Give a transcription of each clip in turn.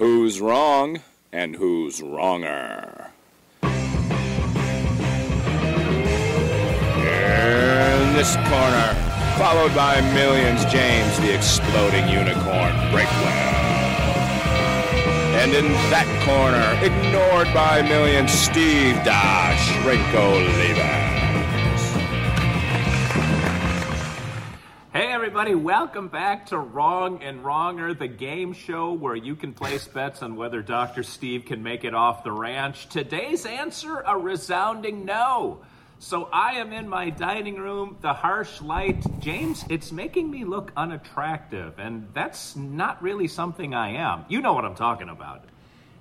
Who's wrong and who's wronger? In this corner, followed by millions, James the Exploding Unicorn Breakwell. And in that corner, ignored by millions, Steve Dash Rinko Lever. Everybody, welcome back to Wrong and Wronger, the game show where you can place bets on whether Dr. Steve can make it off the ranch. Today's answer a resounding no. So I am in my dining room, the harsh light. James, it's making me look unattractive, and that's not really something I am. You know what I'm talking about.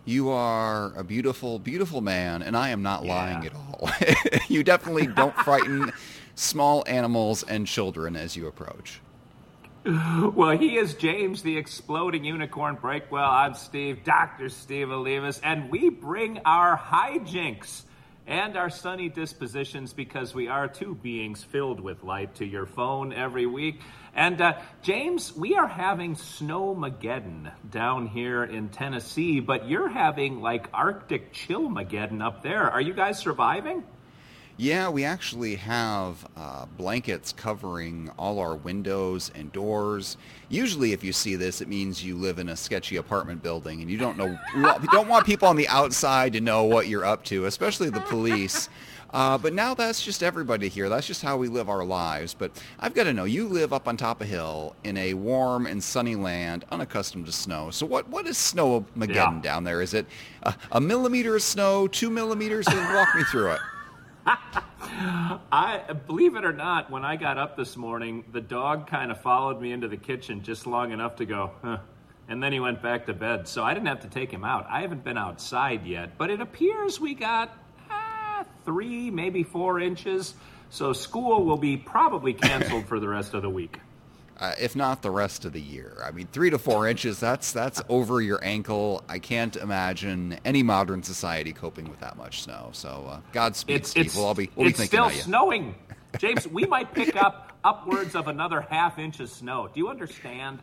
You are a beautiful, beautiful man, and I am not lying at all. you definitely don't frighten small animals and children as you approach. Well, he is James, the exploding unicorn breakwell. I'm Steve, Dr. Steve Olivas, and we bring our hijinks and our sunny dispositions because we are two beings filled with light to your phone every week. And uh, James, we are having snowmageddon down here in Tennessee, but you're having like Arctic chillmageddon up there. Are you guys surviving? Yeah, we actually have uh, blankets covering all our windows and doors. Usually, if you see this, it means you live in a sketchy apartment building and you don't know, you don't want people on the outside to know what you're up to, especially the police. Uh, but now that's just everybody here. That's just how we live our lives. But I've got to know, you live up on top of a hill in a warm and sunny land, unaccustomed to snow. So what, what is snow Mageddon yeah. down there? Is it a, a millimeter of snow, two millimeters? Walk me through it. I believe it or not, when I got up this morning, the dog kind of followed me into the kitchen just long enough to go, huh. And then he went back to bed. So I didn't have to take him out. I haven't been outside yet, but it appears we got ah, three, maybe four inches. So school will be probably canceled for the rest of the week uh, if not the rest of the year. I mean, three to four inches, that's, that's over your ankle. I can't imagine any modern society coping with that much snow. So uh, Godspeed, it's, Steve. It's, we'll all be, we'll it's be still snowing. James, we might pick up upwards of another half inch of snow. Do you understand?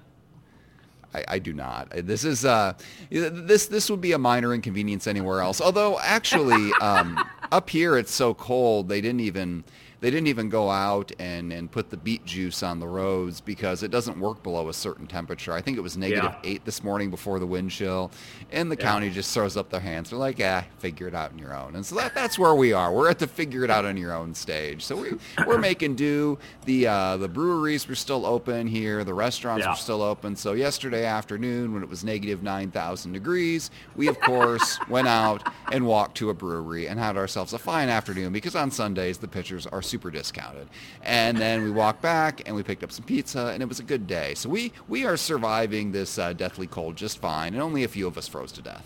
I, I, do not. This is uh, this this would be a minor inconvenience anywhere else. Although actually, um, up here it's so cold they didn't even they didn't even go out and, and put the beet juice on the roads because it doesn't work below a certain temperature. I think it was negative yeah. eight this morning before the wind chill, and the yeah. county just throws up their hands. They're like, "Ah, figure it out on your own." And so that, that's where we are. We're at the figure it out on your own stage. So we we're making do. The uh, the breweries were still open here. The restaurants yeah. were still open. So yesterday afternoon, when it was negative nine thousand degrees, we of course went out and walked to a brewery and had ourselves a fine afternoon because on Sundays the pitchers are super discounted. And then we walked back and we picked up some pizza and it was a good day. So we, we are surviving this uh, deathly cold just fine and only a few of us froze to death.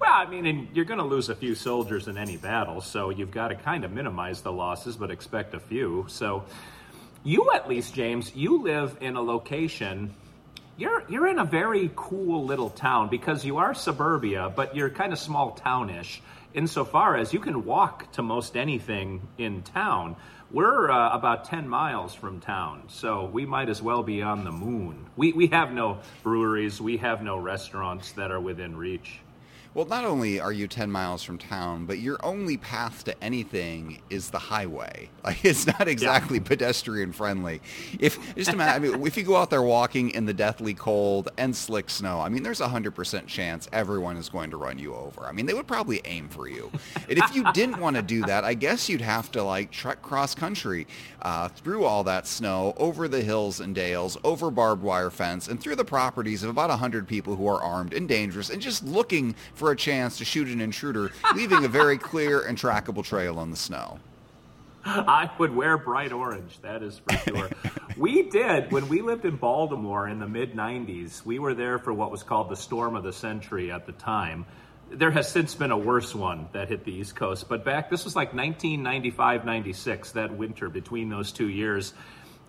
Well, I mean, and you're going to lose a few soldiers in any battle, so you've got to kind of minimize the losses, but expect a few. So, you at least, James, you live in a location. You're you're in a very cool little town because you are suburbia, but you're kind of small townish insofar as you can walk to most anything in town. We're uh, about 10 miles from town, so we might as well be on the moon. We, we have no breweries, we have no restaurants that are within reach. Well, not only are you 10 miles from town, but your only path to anything is the highway. Like it's not exactly yeah. pedestrian friendly. If just imagine, I mean, if you go out there walking in the deathly cold and slick snow, I mean, there's a 100% chance everyone is going to run you over. I mean, they would probably aim for you. And if you didn't want to do that, I guess you'd have to like trek cross country uh, through all that snow, over the hills and dales, over barbed wire fence, and through the properties of about 100 people who are armed and dangerous and just looking for for a chance to shoot an intruder, leaving a very clear and trackable trail on the snow. I would wear bright orange, that is for sure. we did, when we lived in Baltimore in the mid 90s, we were there for what was called the storm of the century at the time. There has since been a worse one that hit the East Coast, but back, this was like 1995 96, that winter between those two years.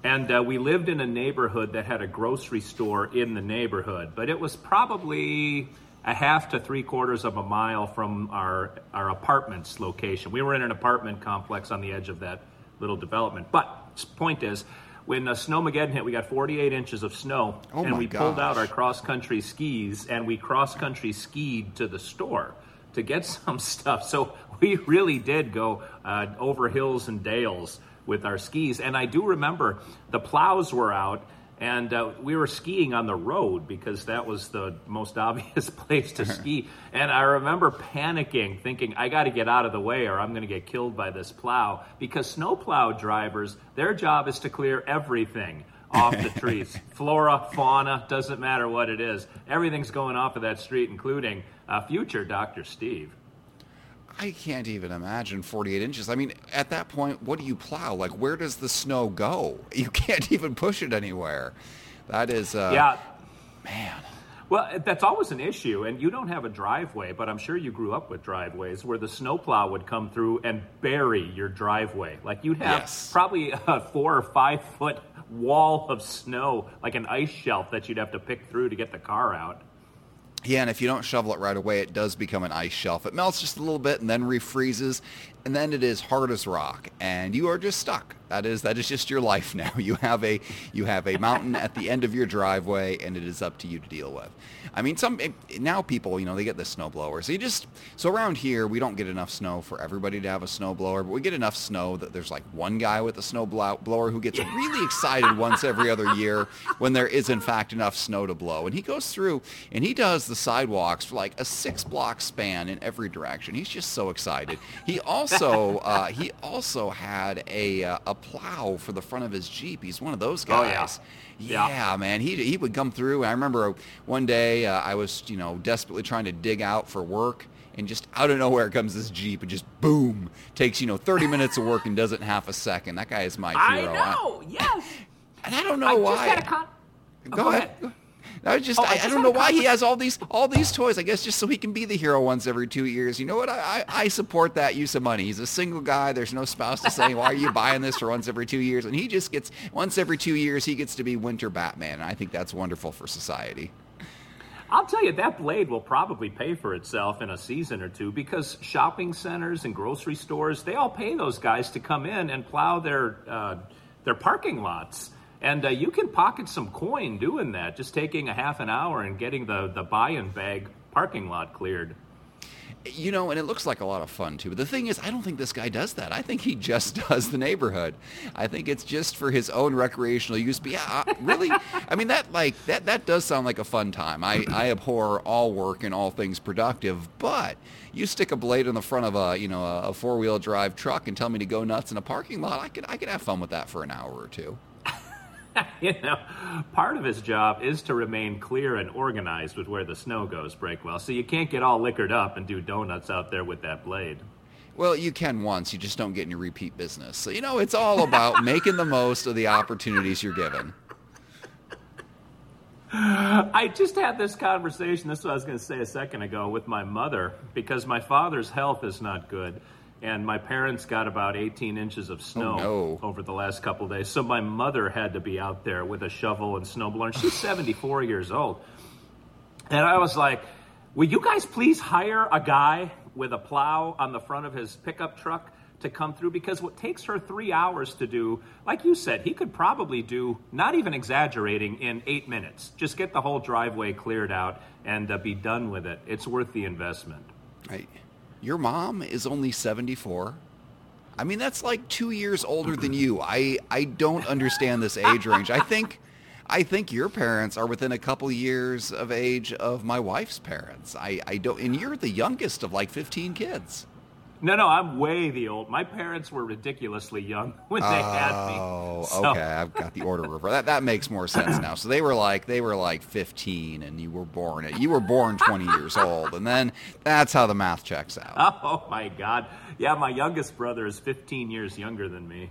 And uh, we lived in a neighborhood that had a grocery store in the neighborhood, but it was probably a half to three quarters of a mile from our, our apartment's location. We were in an apartment complex on the edge of that little development. But point is, when uh, Snowmageddon hit, we got 48 inches of snow, Oh and we pulled out our cross country skis and we cross country skied to the store to get some stuff. So we really did go uh, over hills and dales with our skis. And I do remember the plows were out. And uh, we were skiing on the road because that was the most obvious place to ski. And I remember panicking, thinking, I got to get out of the way or I'm going to get killed by this plow. Because snowplow drivers, their job is to clear everything off the trees. Flora, fauna, doesn't matter what it is. Everything's going off of that street, including uh, future Dr. Steve. I can't even imagine 48 inches. I mean, at that point, what do you plow? Like, where does the snow go? You can't even push it anywhere. That is, uh, yeah. man. Well, that's always an issue, and you don't have a driveway, but I'm sure you grew up with driveways where the snowplow would come through and bury your driveway. Like you'd have Yes. probably a four or five foot wall of snow, like an ice shelf that you'd have to pick through to get the car out. Yeah, and if you don't shovel it right away, it does become an ice shelf. It melts just a little bit and then refreezes, and then it is hard as rock, and you are just stuck. That is that is just your life now. You have a you have a mountain at the end of your driveway, and it is up to you to deal with. I mean, some now people, you know, they get the snow blower. So you just so around here we don't get enough snow for everybody to have a snow blower, but we get enough snow that there's like one guy with a snow blow- blower who gets really excited once every other year when there is in fact enough snow to blow, and he goes through and he does the sidewalks for like a six block span in every direction. He's just so excited. He also uh, he also had a uh, a plow for the front of his Jeep. He's one of those Oh, guys. yeah. Yeah, man. He he would come through. I remember one day uh, I was you know desperately trying to dig out for work. And just out of nowhere comes this Jeep and just boom takes you know 30 minutes of work and does it in half a second. That guy is my I hero. know, yes. and I don't know I why. just had a con- Oh, Go ahead. I just Oh, I I, I don't know why he has all these all these toys. I guess just so he can be the hero once every two years. You know what? I, I, I support that use of money. He's a single guy. There's no spouse to say why are you buying this for once every two years, and he just gets once every two years he gets to be Winter Batman. And I think that's wonderful for society. I'll tell you, that blade will probably pay for itself in a season or two because shopping centers and grocery stores, they all pay those guys to come in and plow their, uh, their parking lots. And uh, you can pocket some coin doing that, just taking a half an hour and getting the, the buy-in bag parking lot cleared. You know, and it looks like a lot of fun too. But the thing is, I don't think this guy does that. I think he just does the neighborhood. I think it's just for his own recreational use. But yeah, uh, really, I mean that like that that does sound like a fun time. I I abhor all work and all things productive, but you stick a blade in the front of a you know a four wheel drive truck and tell me to go nuts in a parking lot. I could I could have fun with that for an hour or two. you know, part of his job is to remain clear and organized with where the snow goes, Breakwell. So you can't get all liquored up and do donuts out there with that blade. Well, you can once, you just don't get any repeat business. So, you know, it's all about making the most of the opportunities you're given. I just had this conversation, this is what I was going to say a second ago, with my mother because my father's health is not good. And my parents got about 18 inches of snow no. over the last couple days. So my mother had to be out there with a shovel and snowblower. She's 74 years old. And I was like, will you guys please hire a guy with a plow on the front of his pickup truck to come through? Because what takes her three hours to do, like you said, he could probably do, not even exaggerating, in eight minutes. Just get the whole driveway cleared out and uh, be done with it. It's worth the investment. Right. Your mom is only 74. I mean, that's like two years older than you. I, I don't understand this age range. I think I think your parents are within a couple years of age of my wife's parents. I, I don't and you're the youngest of like 15 kids. No, no, I'm way the old. My parents were ridiculously young when they had me. Oh, So- okay. I've got the order reversed. That that makes more sense now. So they were like they were like 15, and you were born at you were born 20 years old, and then that's how the math checks out. Oh my God! Yeah, my youngest brother is 15 years younger than me.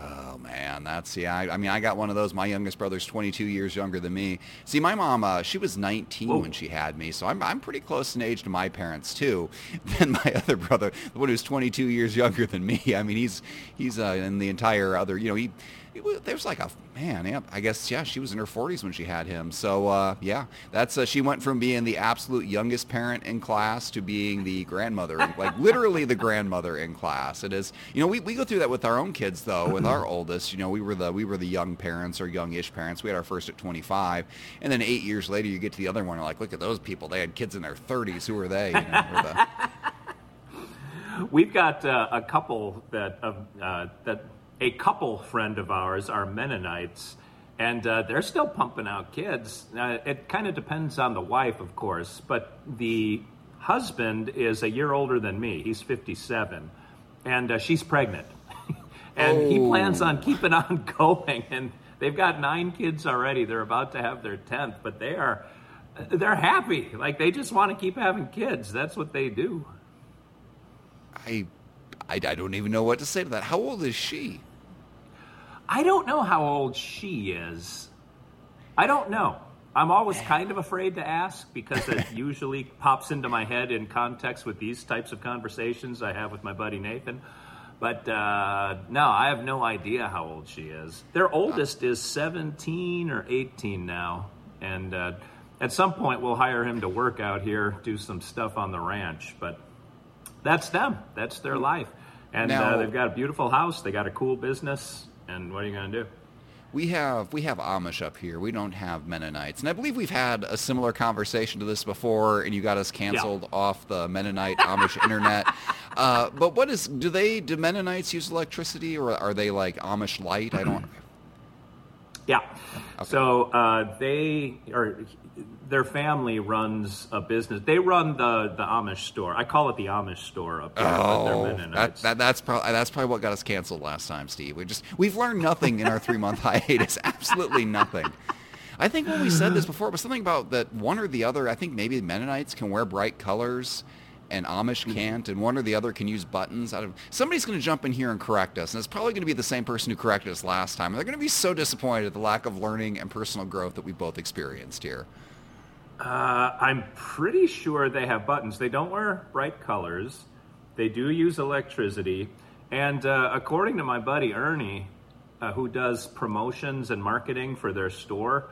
Oh man, that's yeah. I, I mean, I got one of those. My youngest brother's 22 years younger than me. See, my mom, uh, she was 19 Whoa. when she had me, so I'm I'm pretty close in age to my parents too. Then my other brother, the one who's 22 years younger than me. I mean, he's he's uh, in the entire other. You know, he was, there was like a man. Yeah, I guess yeah, she was in her 40s when she had him. So uh, yeah, that's uh, she went from being the absolute youngest parent in class to being the grandmother, like literally the grandmother in class. It is, you know, we, we go through that with our own kids though. With our oldest, you know, we were the we were the young parents or youngish parents. We had our first at 25, and then eight years later, you get to the other one. You're like, look at those people. They had kids in their 30s. Who are they? You know. We've got uh, a couple that uh, that a couple friend of ours are Mennonites, and uh, they're still pumping out kids. Uh, it kind of depends on the wife, of course, but the husband is a year older than me. He's 57, and uh, she's pregnant. and oh. he plans on keeping on going. And they've got nine kids already. They're about to have their 10th, but they are. They're happy. Like they just want to keep having kids. That's what they do. I, I, I don't even know what to say to that. How old is she? I don't know how old she is. I don't know. I'm always kind of afraid to ask because it usually pops into my head in context with these types of conversations I have with my buddy Nathan. But uh, no, I have no idea how old she is. Their oldest is 17 or 18 now. And uh, at some point, we'll hire him to work out here, do some stuff on the ranch. But that's them, that's their life. And uh, now, uh, they've got a beautiful house, they got a cool business. And what are you going to do? We have we have Amish up here. We don't have Mennonites, and I believe we've had a similar conversation to this before. And you got us canceled yeah. off the Mennonite Amish internet. Uh, but what is do they do Mennonites use electricity, or are they like Amish light? I don't. Yeah. Okay. So uh, they are their family runs a business. They run the the Amish store. I call it the Amish store up there. Oh, that, that, that's probably that's probably what got us canceled last time, Steve. We just we've learned nothing in our three month hiatus. Absolutely nothing. I think when we said this before, it was something about that one or the other. I think maybe Mennonites can wear bright colors and Amish mm-hmm. can't, and one or the other can use buttons. Out of somebody's going to jump in here and correct us, and it's probably going to be the same person who corrected us last time. they're going to be so disappointed at the lack of learning and personal growth that we both experienced here. Uh, I'm pretty sure they have buttons. They don't wear bright colors. They do use electricity. And uh, according to my buddy Ernie, uh, who does promotions and marketing for their store,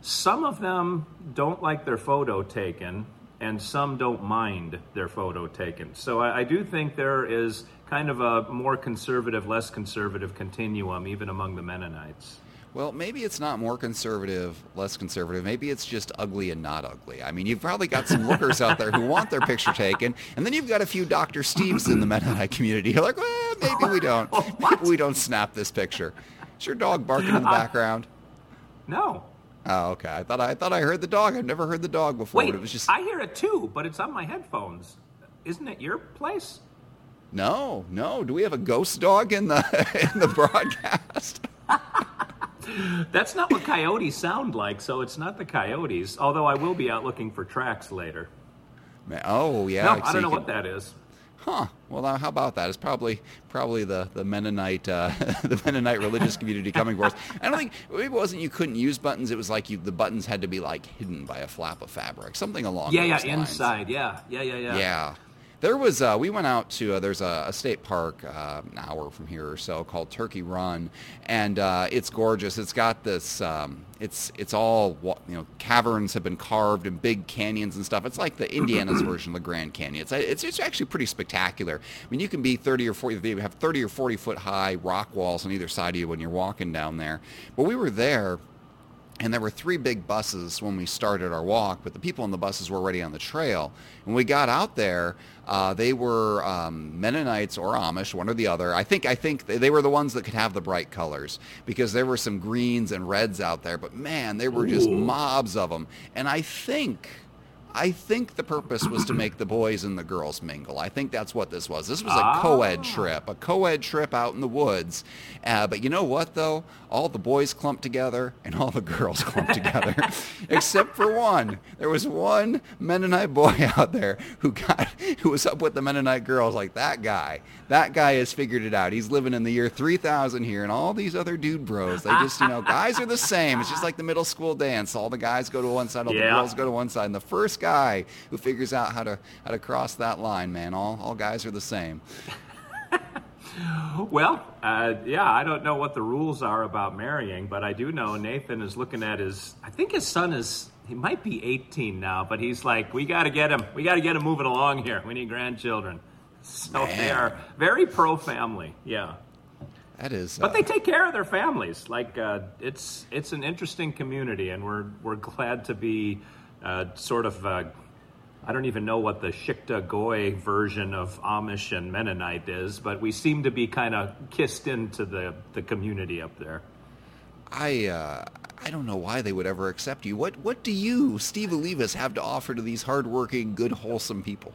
some of them don't like their photo taken, and some don't mind their photo taken. So I, I do think there is kind of a more conservative, less conservative continuum, even among the Mennonites. Well, maybe it's not more conservative, less conservative. Maybe it's just ugly and not ugly. I mean, you've probably got some lookers out there who want their picture taken, and then you've got a few Dr. Steves in the Mennonite community. You're like, well, maybe we don't. Maybe we don't snap this picture. Is your dog barking in the uh, background? No. Oh, okay. I thought I, I thought I heard the dog. I've never heard the dog before. Wait, it was just I hear it too, but it's on my headphones. Isn't it your place? No, no. Do we have a ghost dog in the in the broadcast? That's not what coyotes sound like, so it's not the coyotes. Although I will be out looking for tracks later. Oh yeah. No, I don't know what that is. Huh. Well, how about that? It's probably probably the the Mennonite uh, the Mennonite religious community coming for us. I don't think it wasn't you couldn't use buttons. It was like you the buttons had to be like hidden by a flap of fabric, something along. Yeah, yeah, lines. inside. Yeah, yeah, yeah, yeah. Yeah. There was uh, we went out to uh, there's a, a, state park uh, an hour from here or so called Turkey Run, and uh, it's gorgeous. It's got this um, it's it's all you know caverns have been carved and big canyons and stuff. It's like the Indiana's version of the Grand Canyon. It's, it's it's actually pretty spectacular. I mean, you can be 30 or 40 you have 30 or 40 foot high rock walls on either side of you when you're walking down there. But we were there and there were three big buses when we started our walk, but the people in the buses were already on the trail. When we got out there, uh, they were um, Mennonites or Amish, one or the other. I think I think they were the ones that could have the bright colors because there were some greens and reds out there. But man, there were just mobs of them. And I think I think the purpose was to make the boys and the girls mingle. I think that's what this was. This was a ah. co-ed trip, a co-ed trip out in the woods. Uh, but you know what, though? All the boys clumped together and all the girls clumped together, except for one. There was one Mennonite boy out there who got who was up with the Mennonite girls. Like that guy, that guy has figured it out. He's living in the year 3000 here, and all these other dude bros. They just, you know, guys are the same. It's just like the middle school dance. All the guys go to one side, all yeah. the girls go to one side, and the first guy who figures out how to how to cross that line, man. All all guys are the same. Well, uh, yeah, I don't know what the rules are about marrying, but I do know Nathan is looking at his. I think his son is. He might be 18 now, but he's like, we got to get him. We got to get him moving along here. We need grandchildren. So Man. they are very pro family. Yeah. That is. But uh, they take care of their families. Like uh, it's it's an interesting community, and we're we're glad to be uh, sort of. Uh, I don't even know what the Shikta Goy version of Amish and Mennonite is, but we seem to be kind of kissed into the, the community up there. I uh, I don't know why they would ever accept you. What what do you, Steve Olivas, have to offer to these hardworking, good, wholesome people?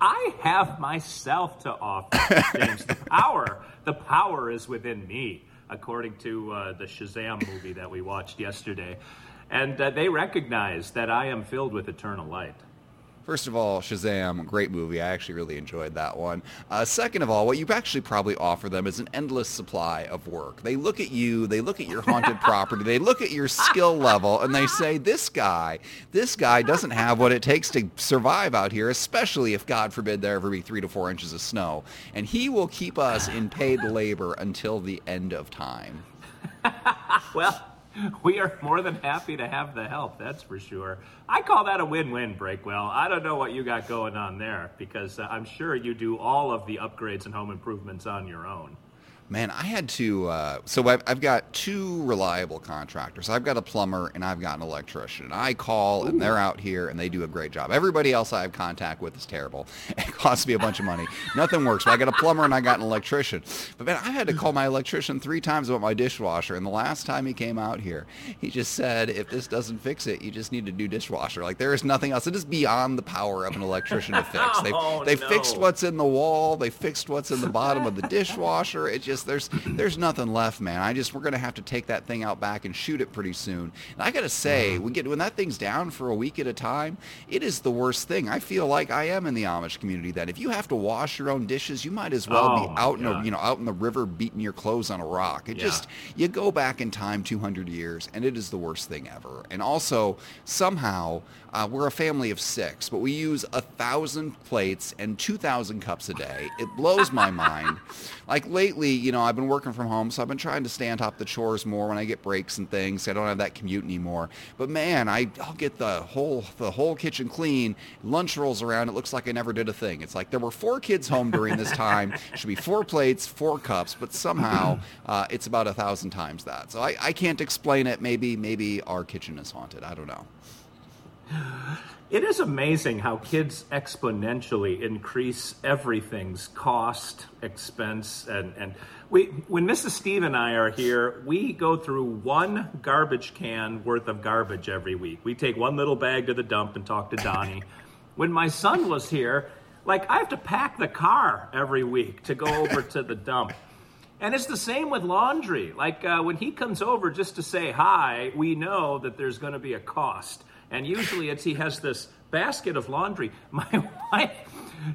I have myself to offer, James. the power, the power is within me, according to uh, the Shazam movie that we watched yesterday, and uh, they recognize that I am filled with eternal light. First of all, Shazam, great movie. I actually really enjoyed that one. Uh, second of all, what you actually probably offer them is an endless supply of work. They look at you, they look at your haunted property, they look at your skill level, and they say, this guy, this guy doesn't have what it takes to survive out here, especially if, God forbid, there ever be three to four inches of snow. And he will keep us in paid labor until the end of time. Well, we are more than happy to have the help, that's for sure. I call that a win win, Breakwell. I don't know what you got going on there because I'm sure you do all of the upgrades and home improvements on your own. Man, I had to. Uh, so I've, I've got two reliable contractors. I've got a plumber and I've got an electrician. And I call and they're out here and they do a great job. Everybody else I have contact with is terrible. It costs me a bunch of money. Nothing works. But I got a plumber and I got an electrician. But man, I had to call my electrician three times about my dishwasher. And the last time he came out here, he just said, if this doesn't fix it, you just need a new dishwasher. Like there is nothing else. It is beyond the power of an electrician to fix. They Oh, they no. fixed what's in the wall. They fixed what's in the bottom of the dishwasher. It just there's there's nothing left, man. I just we're gonna have to take that thing out back and shoot it pretty soon. And I gotta say, Mm-hmm. we get when that thing's down for a week at a time, it is the worst thing. I feel like I am in the Amish community. That if you have to wash your own dishes, you might as well Oh, be out in a, you know out in the river beating your clothes on a rock. It Yeah. just you go back in time 200 years, and it is the worst thing ever. And also somehow uh, we're a family of six, but we use a thousand plates and 2,000 cups a day. It blows my mind. Like lately, you know, I've been working from home, so I've been trying to stay on top of the chores more when I get breaks and things. I don't have that commute anymore. But man, I, I'll get the whole the whole kitchen clean. Lunch rolls around, it looks like I never did a thing. It's like there were four kids home during this time. Should be four plates, four cups, but somehow uh, it's about a thousand times that. So I, I can't explain it. Maybe maybe our kitchen is haunted. I don't know. It is amazing how kids exponentially increase everything's cost, expense, and, and we when Mrs. Steve and I are here, we go through one garbage can worth of garbage every week. We take one little bag to the dump and talk to Donnie. when my son was here, like I have to pack the car every week to go over to the dump. And it's the same with laundry. Like uh, when he comes over just to say hi, we know that there's going to be a cost. And usually it's he has this basket of laundry. My wife,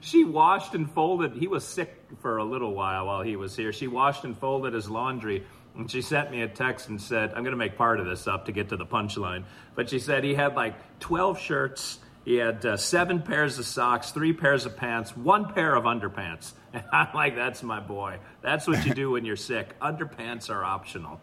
she washed and folded. He was sick for a little while while he was here. She washed and folded his laundry. And she sent me a text and said, I'm going to make part of this up to get to the punchline. But she said he had like 12 shirts. He had uh, seven pairs of socks, three pairs of pants, one pair of underpants. And I'm like, that's my boy. That's what you do when you're sick. Underpants are optional.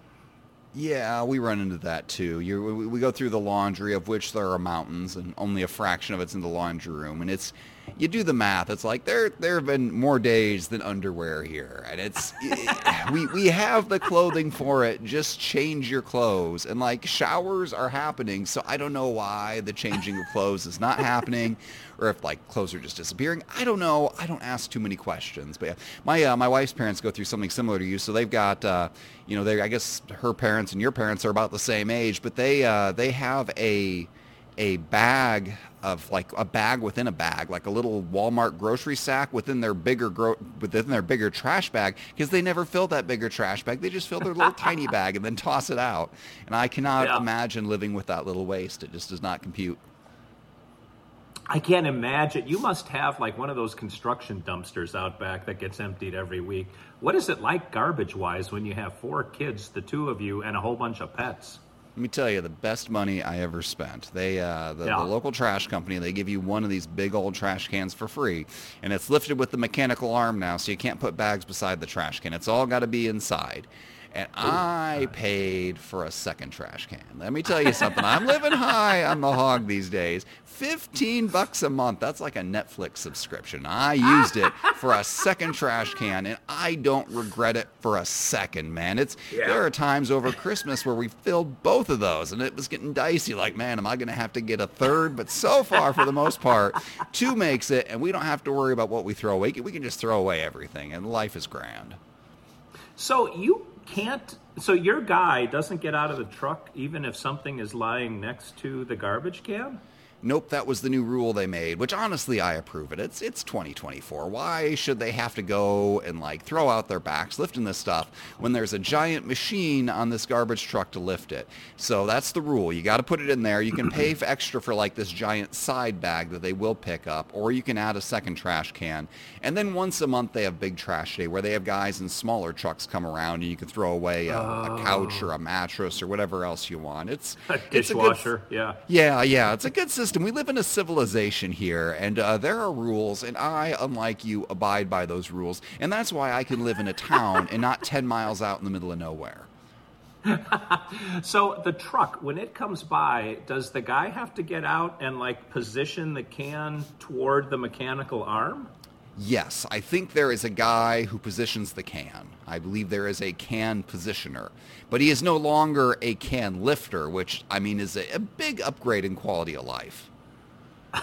Yeah, we run into that too. You, we, we go through the laundry, of which there are mountains, and only a fraction of it's in the laundry room. And it's, you do the math. It's like there there have been more days than underwear here, and it's we we have the clothing for it. Just change your clothes, and like showers are happening. So I don't know why the changing of clothes is not happening, or if like clothes are just disappearing. I don't know. I don't ask too many questions. But yeah, my uh, my wife's parents go through something similar to you. So they've got uh, you know they I guess her parents and your parents are about the same age, but they uh, they have a a bag of like a bag within a bag, like a little Walmart grocery sack within their bigger gro- within their bigger trash bag because they never fill that bigger trash bag. They just fill their little tiny bag and then toss it out. And I cannot Yeah. imagine living with that little waste. It just does not compute. I can't imagine. You must have like one of those construction dumpsters out back that gets emptied every week. What is it like garbage wise when you have four kids, the two of you, and a whole bunch of pets? Let me tell you, the best money I ever spent. They, uh, the, Yeah. the local trash company, they give you one of these big old trash cans for free, and it's lifted with the mechanical arm now, so you can't put bags beside the trash can. It's all got to be inside. And I paid for a second trash can. Let me tell you something. I'm living high on the hog these days. 15 bucks a month. That's like a Netflix subscription. I ah. used it for a second trash can and I don't regret it for a second, man. It's Yeah. there are times over Christmas where we filled both of those and it was getting dicey like, man, am I going to have to get a third? But so far for the most part, two makes it and we don't have to worry about what we throw away. We can just throw away everything and life is grand. So you can't. So your guy doesn't get out of the truck even if something is lying next to the garbage can. Nope, that was the new rule they made, which honestly I approve it. It's it's 2024. Why should they have to go and like throw out their backs lifting this stuff when there's a giant machine on this garbage truck to lift it? So that's the rule. You got to put it in there. You can pay for extra for like this giant side bag that they will pick up, or you can add a second trash can. And then once a month they have big trash day where they have guys in smaller trucks come around and you can throw away a, a couch oh. or a mattress or whatever else you want. It's A it's a good- yeah. yeah, yeah, it's a good system. We live in a civilization here, and uh, there are rules, and I, unlike you, abide by those rules, and that's why I can live in a town and not 10 miles out in the middle of nowhere. So the truck, when it comes by, does the guy have to get out and like position the can toward the mechanical arm? Yes, I think there is a guy who positions the can. I believe there is a can positioner, but he is no longer a can lifter, which, I mean, is a, a big upgrade in quality of life.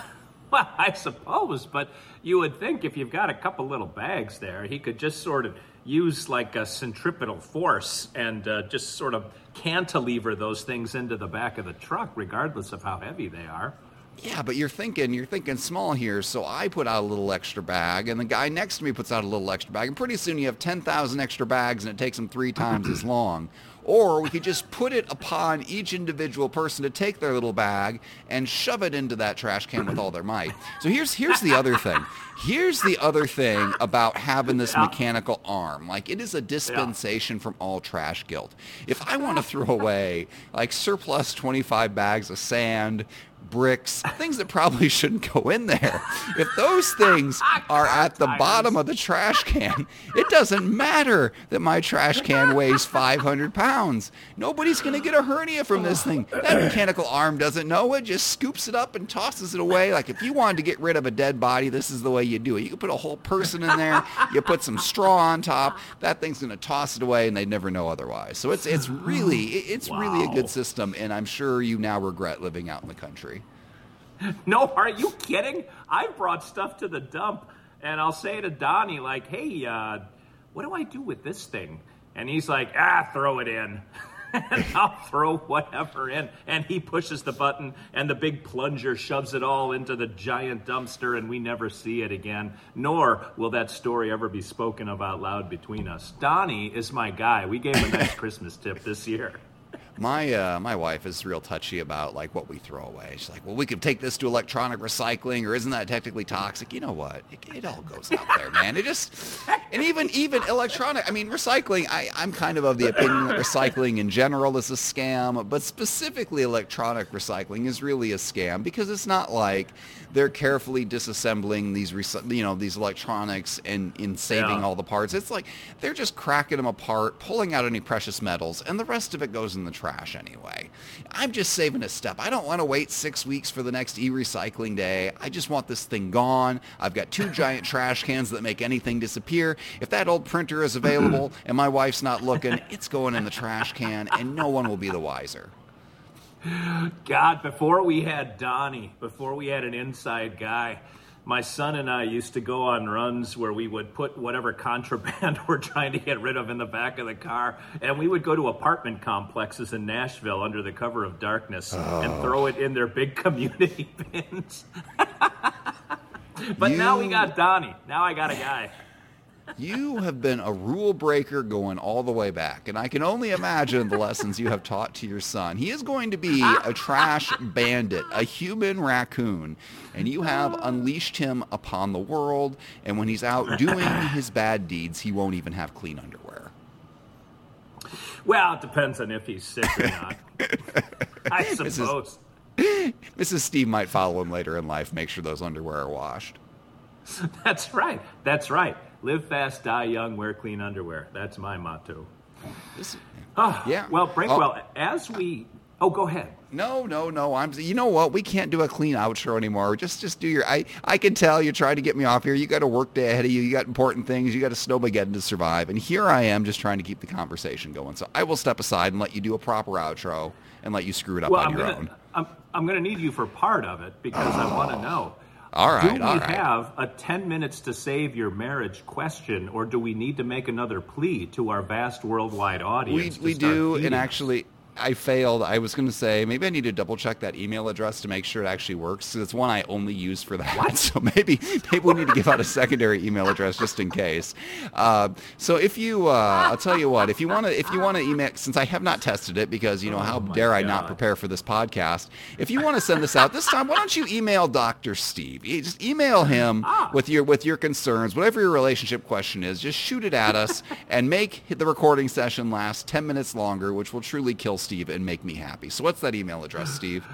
Well, I suppose, but you would think if you've got a couple little bags there, he could just sort of use like a centripetal force and uh, just sort of cantilever those things into the back of the truck, regardless of how heavy they are. Yeah, but you're thinking you're thinking small here. So I put out a little extra bag, and the guy next to me puts out a little extra bag, and pretty soon you have ten thousand extra bags, and it takes them three times as long. Or we could just put it upon each individual person to take their little bag and shove it into that trash can with all their might. So here's here's the other thing. Here's the other thing about having this Yeah. mechanical arm. Like it is a dispensation from all trash guilt. If I want to throw away like surplus 25 bags of sand, bricks, things that probably shouldn't go in there. If those things are at the bottom of the trash can, it doesn't matter that my trash can weighs 500 pounds. Nobody's going to get a hernia from this thing. That mechanical arm doesn't know it, just scoops it up and tosses it away. Like if you wanted to get rid of a dead body, this is the way you do it. You can put a whole person in there, you put some straw on top, that thing's going to toss it away and they'd never know otherwise. So it's it's really it- it's really a good system and I'm sure you now regret living out in the country. No, are you kidding? I brought stuff to the dump, and I'll say to Donnie, like, hey, uh, what do I do with this thing? And he's like, ah, throw it in. and I'll throw whatever in. And he pushes the button, and the big plunger shoves it all into the giant dumpster, and we never see it again. Nor will that story ever be spoken of out loud between us. Donnie is my guy. We gave him a nice Christmas tip this year. My uh, my wife is real touchy about like what we throw away. She's like, "Well, we could take this to electronic recycling, or isn't that technically toxic?" You know what? It, it all goes out there, man. It just and even even electronic. I mean, recycling. I I'm kind of of the opinion that recycling in general is a scam, but specifically electronic recycling is really a scam because it's not like they're carefully disassembling these you know these electronics and in saving Yeah. all the parts. It's like they're just cracking them apart, pulling out any precious metals, and the rest of it goes in the trash anyway. I'm just saving a step. I don't want to wait six weeks for the next e-recycling day. I just want this thing gone. I've got two giant trash cans that make anything disappear. If that old printer is available and my wife's not looking, it's going in the trash can, and no one will be the wiser. God, before we had Donnie, before we had an inside guy, my son and I used to go on runs where we would put whatever contraband we're trying to get rid of in the back of the car, and we would go to apartment complexes in Nashville under the cover of darkness and oh. throw it in their big community bins. but now we got Donnie. Now I got a guy. You have been a rule breaker going all the way back, and I can only imagine the lessons you have taught to your son. He is going to be a trash bandit, a human raccoon, and you have unleashed him upon the world, and when he's out doing his bad deeds, he won't even have clean underwear. Well, it depends on if he's sick or not. I suppose. Mrs. Steve might follow him later in life. Make sure those underwear are washed. That's right. That's right. Live fast, die young, wear clean underwear. That's my motto. This- Oh, Yeah. Well, Breakwell, as we. Oh, go ahead. No, no, no. I'm. You know what? We can't do a clean outro anymore. Just, just do your. I, I can tell you're trying to get me off here. You got a work day ahead of you. You got important things. You got a snowmageddon to survive. And here I am, just trying to keep the conversation going. So I will step aside and let you do a proper outro and let you screw it up Well, on I'm your gonna, own. I'm, I'm going to need you for part of it because I want to know. All right, Do we right. have a 10 minutes to save your marriage question, or do we need to make another plea to our vast worldwide audience? to we do, and actually, I failed. I was going to say maybe I need to double check that email address to make sure it actually works. 'cause it's one I only use for that. So maybe maybe we need to give out a secondary email address just in case. Uh, so if you, uh, I'll tell you what, if you want to, if you want to email, since I have not tested it because you know how Oh my dare I not prepare for this podcast. If you want to send this out this time, why don't you email Doctor Steve? Just email him Ah. with your with your concerns, whatever your relationship question is. Just shoot it at us and make the recording session last ten minutes longer, which will truly kill Steve and make me happy. So what's that email address, Steve?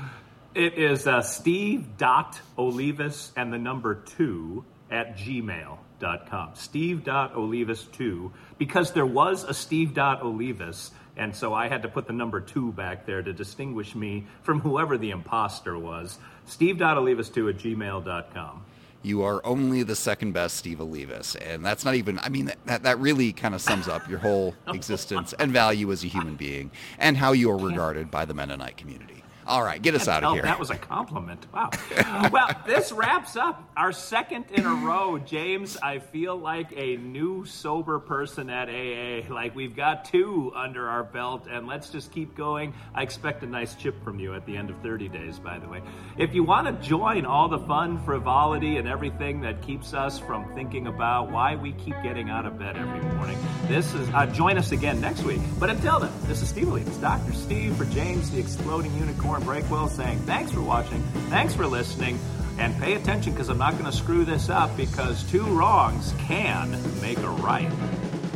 It is uh, steve.olivas and the number two at gmail.com. Steve.olivas2, because there was a Steve.olivas, and so I had to put the number two back there to distinguish me from whoever the imposter was. Steve.olivas2 at gmail.com. You are only the second best Steve Olivas, and that's not even. I mean, that that really kind of sums up your whole existence and value as a human being, and how you are regarded by the Mennonite community. All right, get us out of Oh, here. that was a compliment. Wow. well, this wraps up our second in a row. James, I feel like a new sober person at AA. Like we've got two under our belt, and let's just keep going. I expect a nice chip from you at the end of 30 days, by the way. If you want to join all the fun, frivolity, and everything that keeps us from thinking about why we keep getting out of bed every morning, this is uh, join us again next week. But until then, this is Steve Lee. It's Dr. Steve for James, the exploding unicorn Breakwell, saying thanks for watching, thanks for listening, and pay attention because I'm not going to screw this up because two wrongs can make a right.